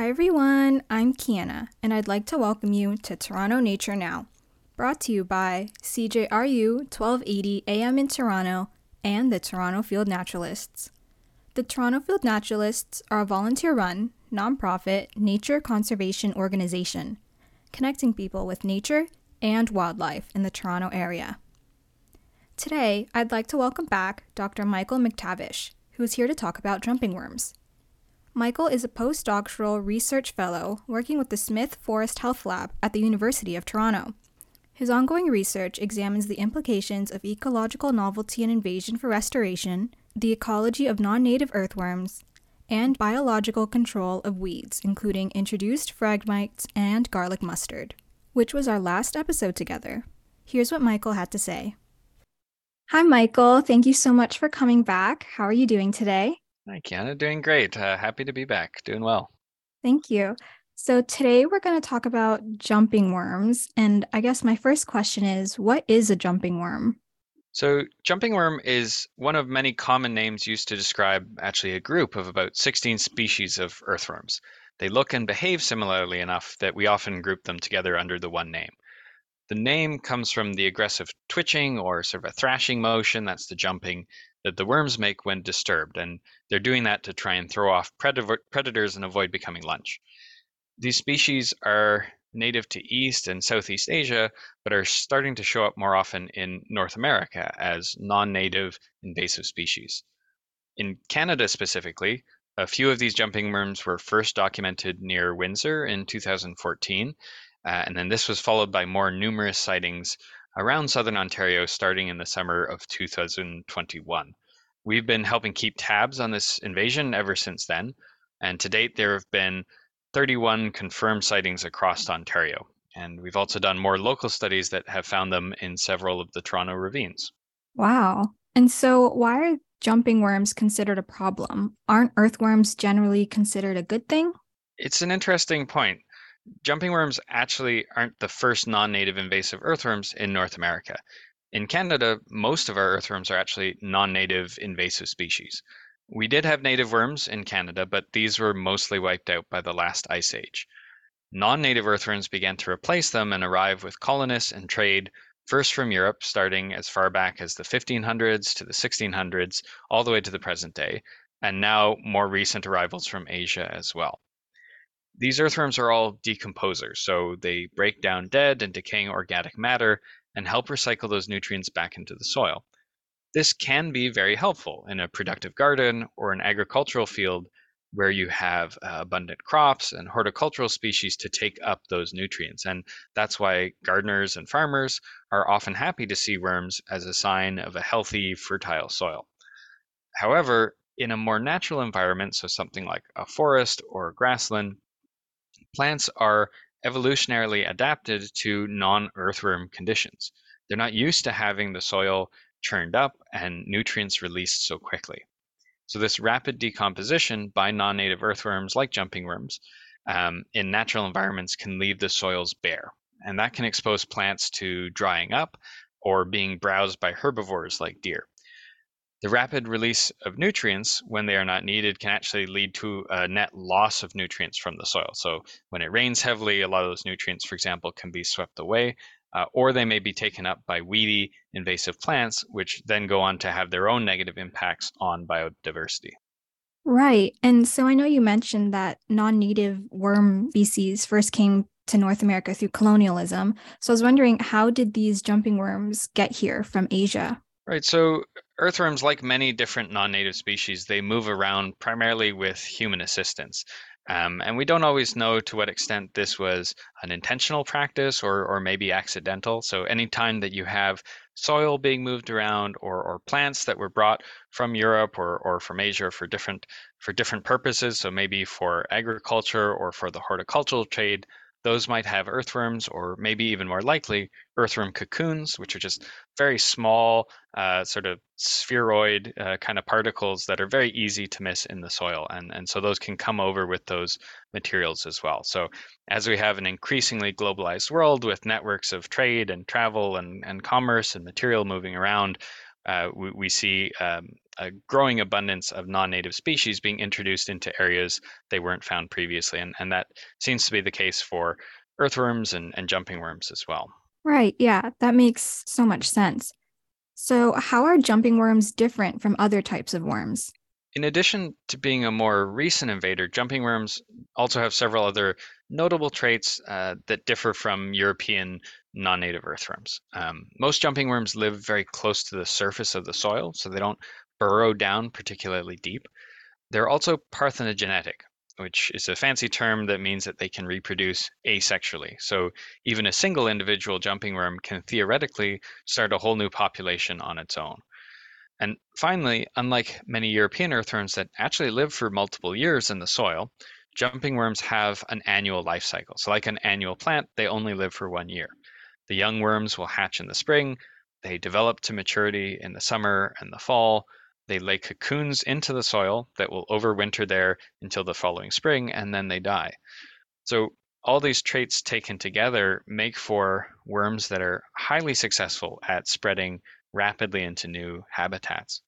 Hi everyone, I'm Kiana, and I'd like to welcome you to Toronto Nature Now, brought to you by CJRU 1280 AM in Toronto and the Toronto Field Naturalists. The Toronto Field Naturalists are a volunteer run, nonprofit nature conservation organization connecting people with nature and wildlife in the Toronto area. Today, I'd like to welcome back Dr. Michael McTavish, who is here to talk about jumping worms. Michael is a postdoctoral research fellow working with the Smith Forest Health Lab at the University of Toronto. His ongoing research examines the implications of ecological novelty and invasion for restoration, the ecology of non native earthworms, and biological control of weeds, including introduced phragmites and garlic mustard, which was our last episode together. Here's what Michael had to say. Hi, Michael. Thank you so much for coming back. How are you doing today? Hi, Kiana. Doing great. Uh, happy to be back. Doing well. Thank you. So, today we're going to talk about jumping worms. And I guess my first question is what is a jumping worm? So, jumping worm is one of many common names used to describe actually a group of about 16 species of earthworms. They look and behave similarly enough that we often group them together under the one name. The name comes from the aggressive twitching or sort of a thrashing motion, that's the jumping, that the worms make when disturbed. And they're doing that to try and throw off predators and avoid becoming lunch. These species are native to East and Southeast Asia, but are starting to show up more often in North America as non native invasive species. In Canada specifically, a few of these jumping worms were first documented near Windsor in 2014, uh, and then this was followed by more numerous sightings around southern Ontario starting in the summer of 2021. We've been helping keep tabs on this invasion ever since then, and to date there have been 31 confirmed sightings across Ontario. And we've also done more local studies that have found them in several of the Toronto ravines. Wow. And so, why are jumping worms considered a problem? Aren't earthworms generally considered a good thing? It's an interesting point. Jumping worms actually aren't the first non native invasive earthworms in North America. In Canada, most of our earthworms are actually non native invasive species. We did have native worms in Canada, but these were mostly wiped out by the last ice age. Non native earthworms began to replace them and arrive with colonists and trade, first from Europe, starting as far back as the 1500s to the 1600s, all the way to the present day, and now more recent arrivals from Asia as well. These earthworms are all decomposers, so they break down dead and decaying organic matter and help recycle those nutrients back into the soil. This can be very helpful in a productive garden or an agricultural field where you have uh, abundant crops and horticultural species to take up those nutrients. And that's why gardeners and farmers are often happy to see worms as a sign of a healthy, fertile soil. However, in a more natural environment, so something like a forest or grassland, plants are evolutionarily adapted to non earthworm conditions. They're not used to having the soil churned up and nutrients released so quickly. So, this rapid decomposition by non native earthworms like jumping worms um, in natural environments can leave the soils bare. And that can expose plants to drying up or being browsed by herbivores like deer. The rapid release of nutrients when they are not needed can actually lead to a net loss of nutrients from the soil. So, when it rains heavily, a lot of those nutrients, for example, can be swept away, uh, or they may be taken up by weedy invasive plants, which then go on to have their own negative impacts on biodiversity. Right. And so I know you mentioned that non native worm species first came to North America through colonialism. So I was wondering, how did these jumping worms get here from Asia? Right. So earthworms, like many different non native species, they move around primarily with human assistance. Um, and we don't always know to what extent this was an intentional practice or, or maybe accidental. So, anytime that you have soil being moved around or, or plants that were brought from Europe or, or from Asia for different for different purposes, so maybe for agriculture or for the horticultural trade, those might have earthworms or maybe even more likely earthworm cocoons, which are just very small, uh, sort of spheroid uh, kind of particles that are very easy to miss in the soil. And, and so those can come over with those materials as well. So as we have an increasingly globalized world with networks of trade and travel and, and commerce and material moving around, uh, we, we, see um, a growing abundance of non-native species being introduced into areas they weren't found previously, and, and that seems to be the case for earthworms and, and jumping worms as well. Right, yeah, that makes so much sense. So, how are jumping worms different from other types of worms? In addition to being a more recent invader, jumping worms also have several other notable traits uh, that differ from European non-native earthworms. Um, most jumping worms live very close to the surface of the soil, so they don't burrow down particularly deep. They're also parthenogenetic, which is a fancy term that means that they can reproduce asexually. So even a single individual jumping worm can theoretically start a whole new population on its own. And finally, unlike many European earthworms that actually live for multiple years in the soil, jumping worms have an annual life cycle. So, like an annual plant, they only live for one year. The young worms will hatch in the spring, they develop to maturity in the summer and the fall. They lay cocoons into the soil that will overwinter there until the following spring, and then they die. So, all these traits taken together make for worms that are highly successful at spreading rapidly into new habitats.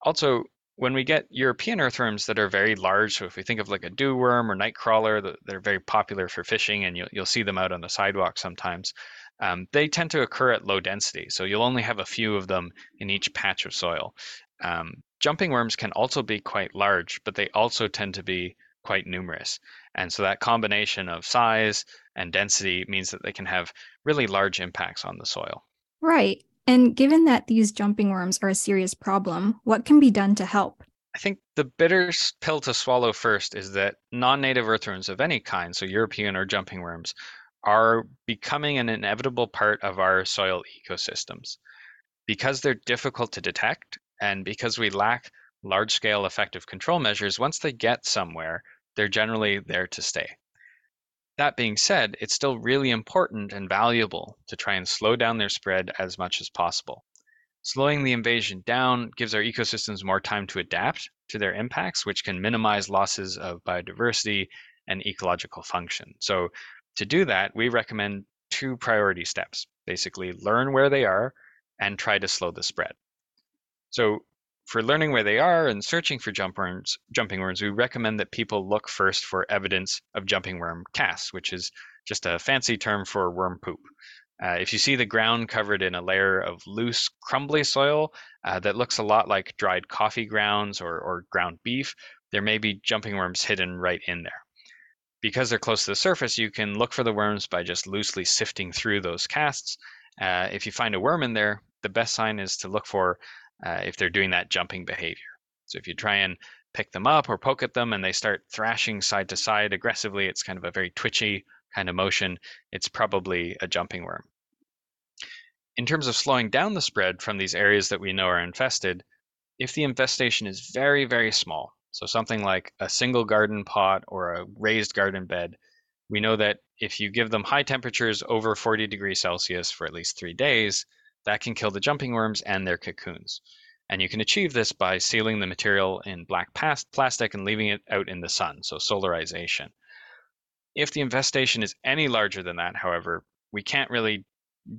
Also, when we get European earthworms that are very large, so if we think of like a dew worm or nightcrawler, they're very popular for fishing, and you'll, you'll see them out on the sidewalk sometimes. Um, they tend to occur at low density, so you'll only have a few of them in each patch of soil. Um, jumping worms can also be quite large, but they also tend to be quite numerous. And so that combination of size and density means that they can have really large impacts on the soil. Right. And given that these jumping worms are a serious problem, what can be done to help? I think the bitter pill to swallow first is that non native earthworms of any kind, so European or jumping worms, are becoming an inevitable part of our soil ecosystems. Because they're difficult to detect and because we lack large scale effective control measures, once they get somewhere, they're generally there to stay. That being said, it's still really important and valuable to try and slow down their spread as much as possible. Slowing the invasion down gives our ecosystems more time to adapt to their impacts, which can minimize losses of biodiversity and ecological function. So, to do that, we recommend two priority steps basically, learn where they are and try to slow the spread. So, for learning where they are and searching for jump worms, jumping worms, we recommend that people look first for evidence of jumping worm casts, which is just a fancy term for worm poop. Uh, if you see the ground covered in a layer of loose, crumbly soil uh, that looks a lot like dried coffee grounds or, or ground beef, there may be jumping worms hidden right in there. Because they're close to the surface, you can look for the worms by just loosely sifting through those casts. Uh, if you find a worm in there, the best sign is to look for uh, if they're doing that jumping behavior. So if you try and pick them up or poke at them and they start thrashing side to side aggressively, it's kind of a very twitchy kind of motion. It's probably a jumping worm. In terms of slowing down the spread from these areas that we know are infested, if the infestation is very, very small, so something like a single garden pot or a raised garden bed, we know that if you give them high temperatures over 40 degrees Celsius for at least three days, that can kill the jumping worms and their cocoons. And you can achieve this by sealing the material in black plastic and leaving it out in the sun, so solarization. If the infestation is any larger than that, however, we can't really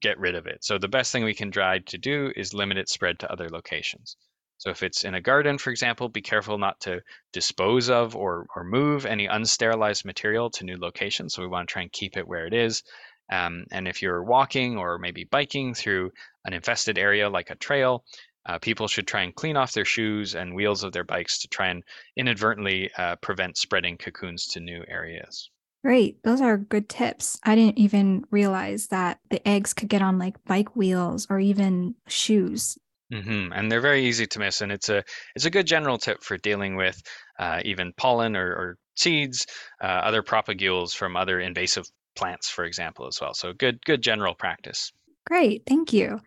get rid of it. So the best thing we can try to do is limit its spread to other locations. So if it's in a garden, for example, be careful not to dispose of or, or move any unsterilized material to new locations. So we want to try and keep it where it is. Um, and if you're walking or maybe biking through an infested area like a trail, uh, people should try and clean off their shoes and wheels of their bikes to try and inadvertently uh, prevent spreading cocoons to new areas. Great. Those are good tips. I didn't even realize that the eggs could get on like bike wheels or even shoes. Mm-hmm. And they're very easy to miss, and it's a it's a good general tip for dealing with uh, even pollen or, or seeds, uh, other propagules from other invasive plants, for example, as well. So good good general practice. Great, thank you.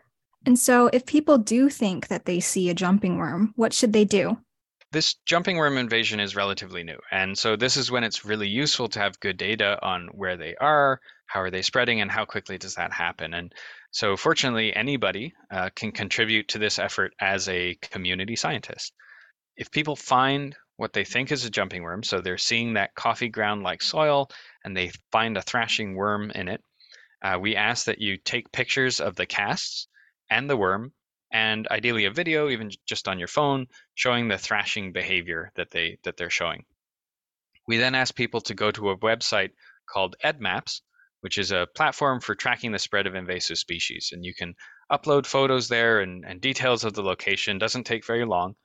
And so, if people do think that they see a jumping worm, what should they do? This jumping worm invasion is relatively new. And so, this is when it's really useful to have good data on where they are, how are they spreading, and how quickly does that happen. And so, fortunately, anybody uh, can contribute to this effort as a community scientist. If people find what they think is a jumping worm, so they're seeing that coffee ground like soil and they find a thrashing worm in it, uh, we ask that you take pictures of the casts and the worm and ideally a video, even just on your phone, showing the thrashing behavior that they that they're showing. We then ask people to go to a website called EDDMapS which is a platform for tracking the spread of invasive species. And you can upload photos there and, and details of the location. Doesn't take very long.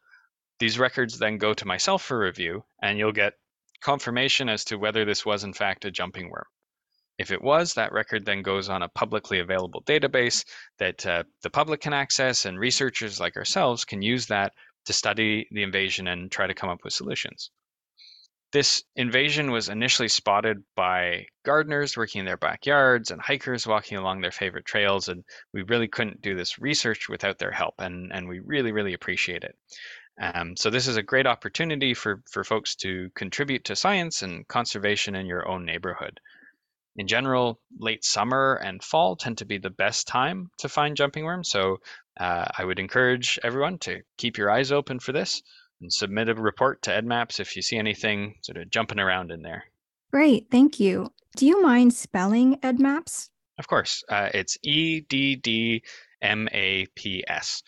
These records then go to myself for review, and you'll get confirmation as to whether this was in fact a jumping worm. If it was, that record then goes on a publicly available database that uh, the public can access, and researchers like ourselves can use that to study the invasion and try to come up with solutions. This invasion was initially spotted by gardeners working in their backyards and hikers walking along their favorite trails, and we really couldn't do this research without their help, and, and we really, really appreciate it. Um, so this is a great opportunity for, for folks to contribute to science and conservation in your own neighborhood. In general, late summer and fall tend to be the best time to find jumping worms. So uh, I would encourage everyone to keep your eyes open for this and submit a report to EDDMapS if you see anything sort of jumping around in there. Great, thank you. Do you mind spelling EDDMapS? Of course. Uh, it's E D D M A P S.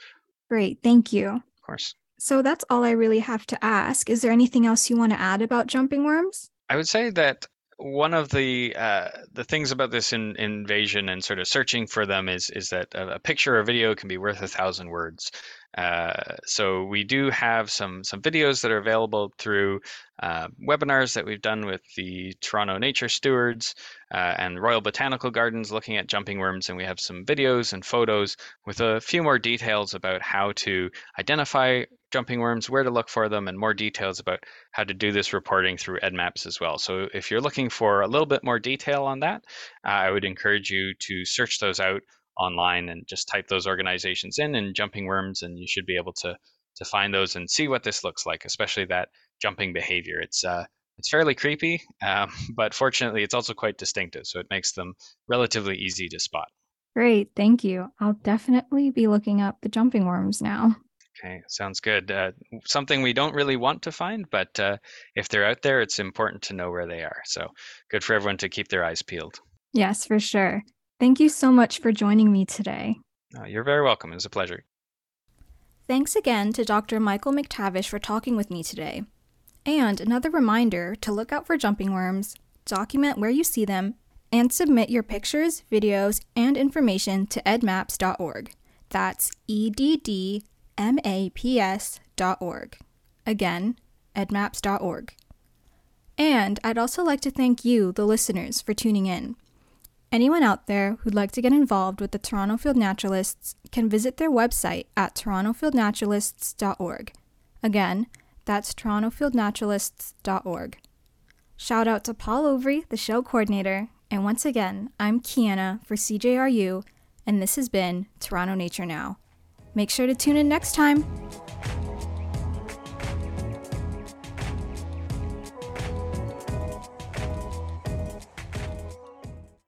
Great, thank you. Of course. So that's all I really have to ask. Is there anything else you want to add about jumping worms? I would say that one of the uh, the things about this in, invasion and sort of searching for them is is that a, a picture or video can be worth a thousand words. Uh, so we do have some some videos that are available through uh, webinars that we've done with the Toronto Nature Stewards uh, and Royal Botanical Gardens looking at jumping worms, and we have some videos and photos with a few more details about how to identify jumping worms, where to look for them, and more details about how to do this reporting through EDDMapS as well. So if you're looking for a little bit more detail on that, uh, I would encourage you to search those out online and just type those organizations in and jumping worms, and you should be able to to find those and see what this looks like, especially that jumping behavior. It's uh, it's fairly creepy, um, but fortunately, it's also quite distinctive, so it makes them relatively easy to spot. Great, thank you. I'll definitely be looking up the jumping worms now. Okay, sounds good. Uh, something we don't really want to find, but uh, if they're out there, it's important to know where they are. So good for everyone to keep their eyes peeled. Yes, for sure. Thank you so much for joining me today. Uh, you're very welcome. It was a pleasure. Thanks again to Dr. Michael McTavish for talking with me today. And another reminder to look out for jumping worms, document where you see them, and submit your pictures, videos, and information to eddmaps.org. That's E D D M A P S.org. Again, eddmaps.org. And I'd also like to thank you, the listeners, for tuning in. Anyone out there who'd like to get involved with the Toronto Field Naturalists can visit their website at torontofieldnaturalists.org. Again, that's torontofieldnaturalists.org. Shout out to Paul Overy, the show coordinator, and once again, I'm Kiana for CJRU, and this has been Toronto Nature Now. Make sure to tune in next time.